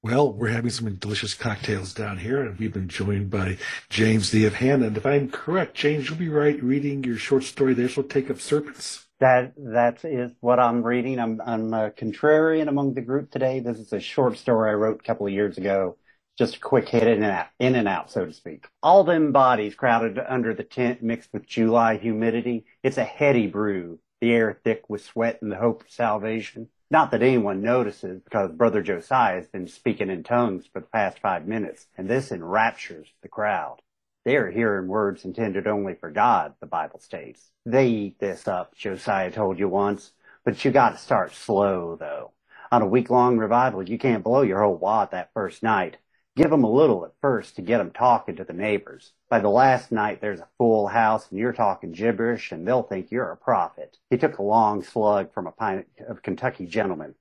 Well, we're having some delicious cocktails down here, and we've been joined by James D.F. Hannah. And if I'm correct, James, you'll be right reading your short story, They Shall Take Up Serpents. That that is what I'm reading. I'm I'm a contrarian among the group today. This is a short story I wrote a couple of years ago. Just a quick hit in and out, in and out, so to speak. All them bodies crowded under the tent mixed with July humidity. It's a heady brew. The air thick with sweat and the hope of salvation. Not that anyone notices because Brother Josiah has been speaking in tongues for the past five minutes, and this enraptures the crowd. They are hearing words intended only for God, the Bible states. They eat this up, Josiah told you once, but you gotta start slow, though. On a week-long revival, you can't blow your whole wad that first night. Give 'em a little at first to get 'em talking to the neighbors. By the last night, there's a full house and you're talking gibberish and they'll think you're a prophet. He took a long slug from a pint of Kentucky gentleman.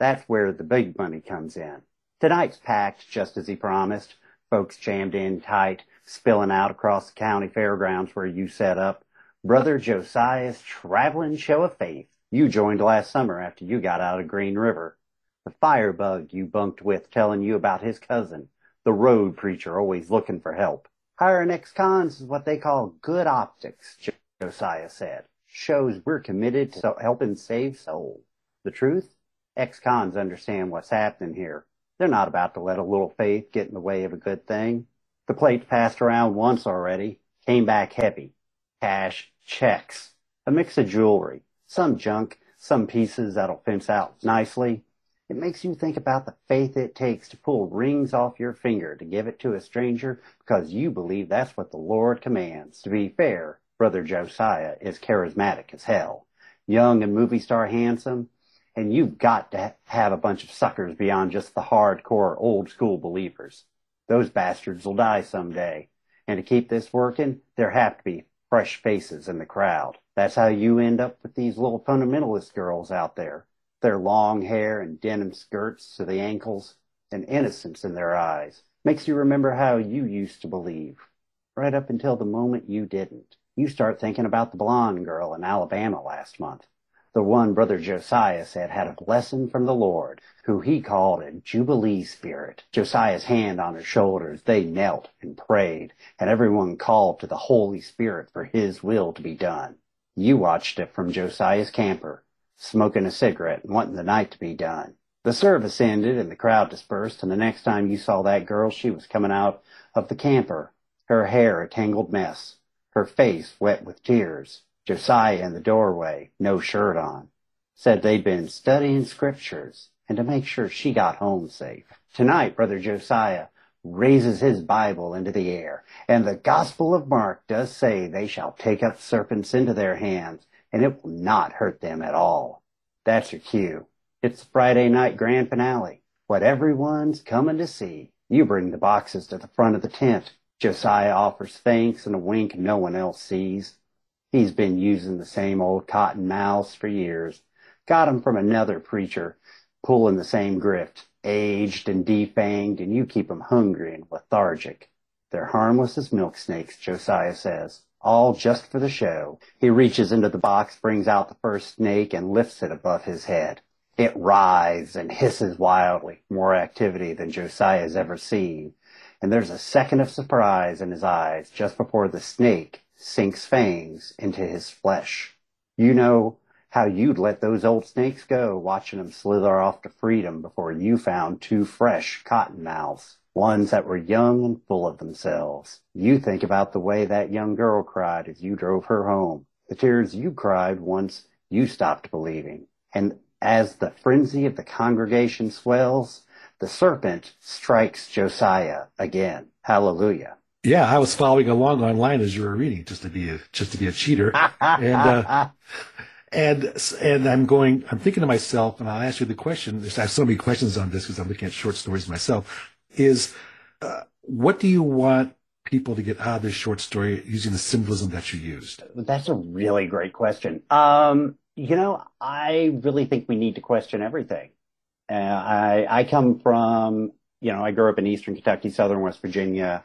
That's where the big money comes in. Tonight's packed just as he promised. Folks jammed in tight, spilling out across the county fairgrounds where you set up. Brother Josiah's traveling show of faith. You joined last summer after you got out of Green River. The firebug you bunked with telling you about his cousin the road preacher always looking for help. Hiring ex-cons is what they call good optics, Josiah said. Shows we're committed to helping save souls. The truth? Ex-cons understand what's happening here. They're not about to let a little faith get in the way of a good thing. The plate passed around once already, came back heavy. Cash, checks, a mix of jewelry, some junk, some pieces that'll fence out nicely, it makes you think about the faith it takes to pull rings off your finger to give it to a stranger because you believe that's what the Lord commands. To be fair, Brother Josiah is charismatic as hell. Young and movie star handsome, and you've got to have a bunch of suckers beyond just the hardcore old school believers. Those bastards will die someday. And to keep this working, there have to be fresh faces in the crowd. That's how you end up with these little fundamentalist girls out there their long hair and denim skirts to the ankles, and innocence in their eyes. Makes you remember how you used to believe, right up until the moment you didn't. You start thinking about the blonde girl in Alabama last month. The one Brother Josiah said had a blessing from the Lord, who he called a Jubilee spirit. Josiah's hand on her shoulders, they knelt and prayed, and everyone called to the Holy Spirit for his will to be done. You watched it from Josiah's camper, smoking a cigarette and wanting the night to be done. The service ended and the crowd dispersed, and the next time you saw that girl, she was coming out of the camper, her hair a tangled mess, her face wet with tears. Josiah in the doorway, no shirt on, said they'd been studying scriptures and to make sure she got home safe. Tonight, Brother Josiah raises his Bible into the air, and the Gospel of Mark does say they shall take up serpents into their hands and it will not hurt them at all. That's your cue. It's the Friday night grand finale. What everyone's coming to see. You bring the boxes to the front of the tent. Josiah offers thanks and a wink no one else sees. He's been using the same old cotton mouths for years. Got 'em from another preacher, pulling the same grift, aged and defanged, and you keep 'em hungry and lethargic. They're harmless as milk snakes, Josiah says all just for the show. He reaches into the box, brings out the first snake, and lifts it above his head. It writhes and hisses wildly, more activity than Josiah has ever seen. And there's a second of surprise in his eyes just before the snake sinks fangs into his flesh. You know how you'd let those old snakes go, watching them slither off to freedom before you found two fresh cotton mouths ones that were young and full of themselves. You think about the way that young girl cried as you drove her home, the tears you cried once you stopped believing. And as the frenzy of the congregation swells, the serpent strikes Josiah again. Hallelujah. Yeah, I was following along online as you were reading, just to be a just to be a cheater, and uh, and and I'm going. I'm thinking to myself, and I'll ask you the question. I have so many questions on this because I'm looking at short stories myself is uh, what do you want people to get out of this short story using the symbolism that you used? That's a really great question. Um, you know, I really think we need to question everything. Uh, I, I come from, you know, I grew up in Eastern Kentucky, Southern West Virginia,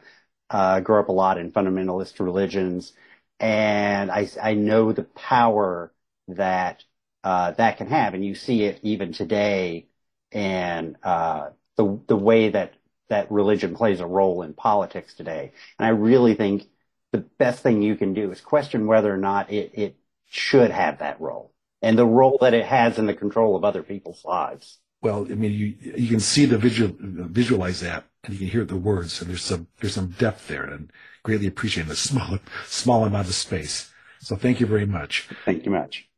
uh, grew up a lot in fundamentalist religions, and I, I know the power that uh, that can have, and you see it even today in uh, the the way that that religion plays a role in politics today. And I really think the best thing you can do is question whether or not it, it should have that role and the role that it has in the control of other people's lives. Well, I mean, you you can see the visual visualize that, and you can hear the words, and there's some there's some depth there, and greatly appreciate the small small amount of space. So thank you very much. Thank you much.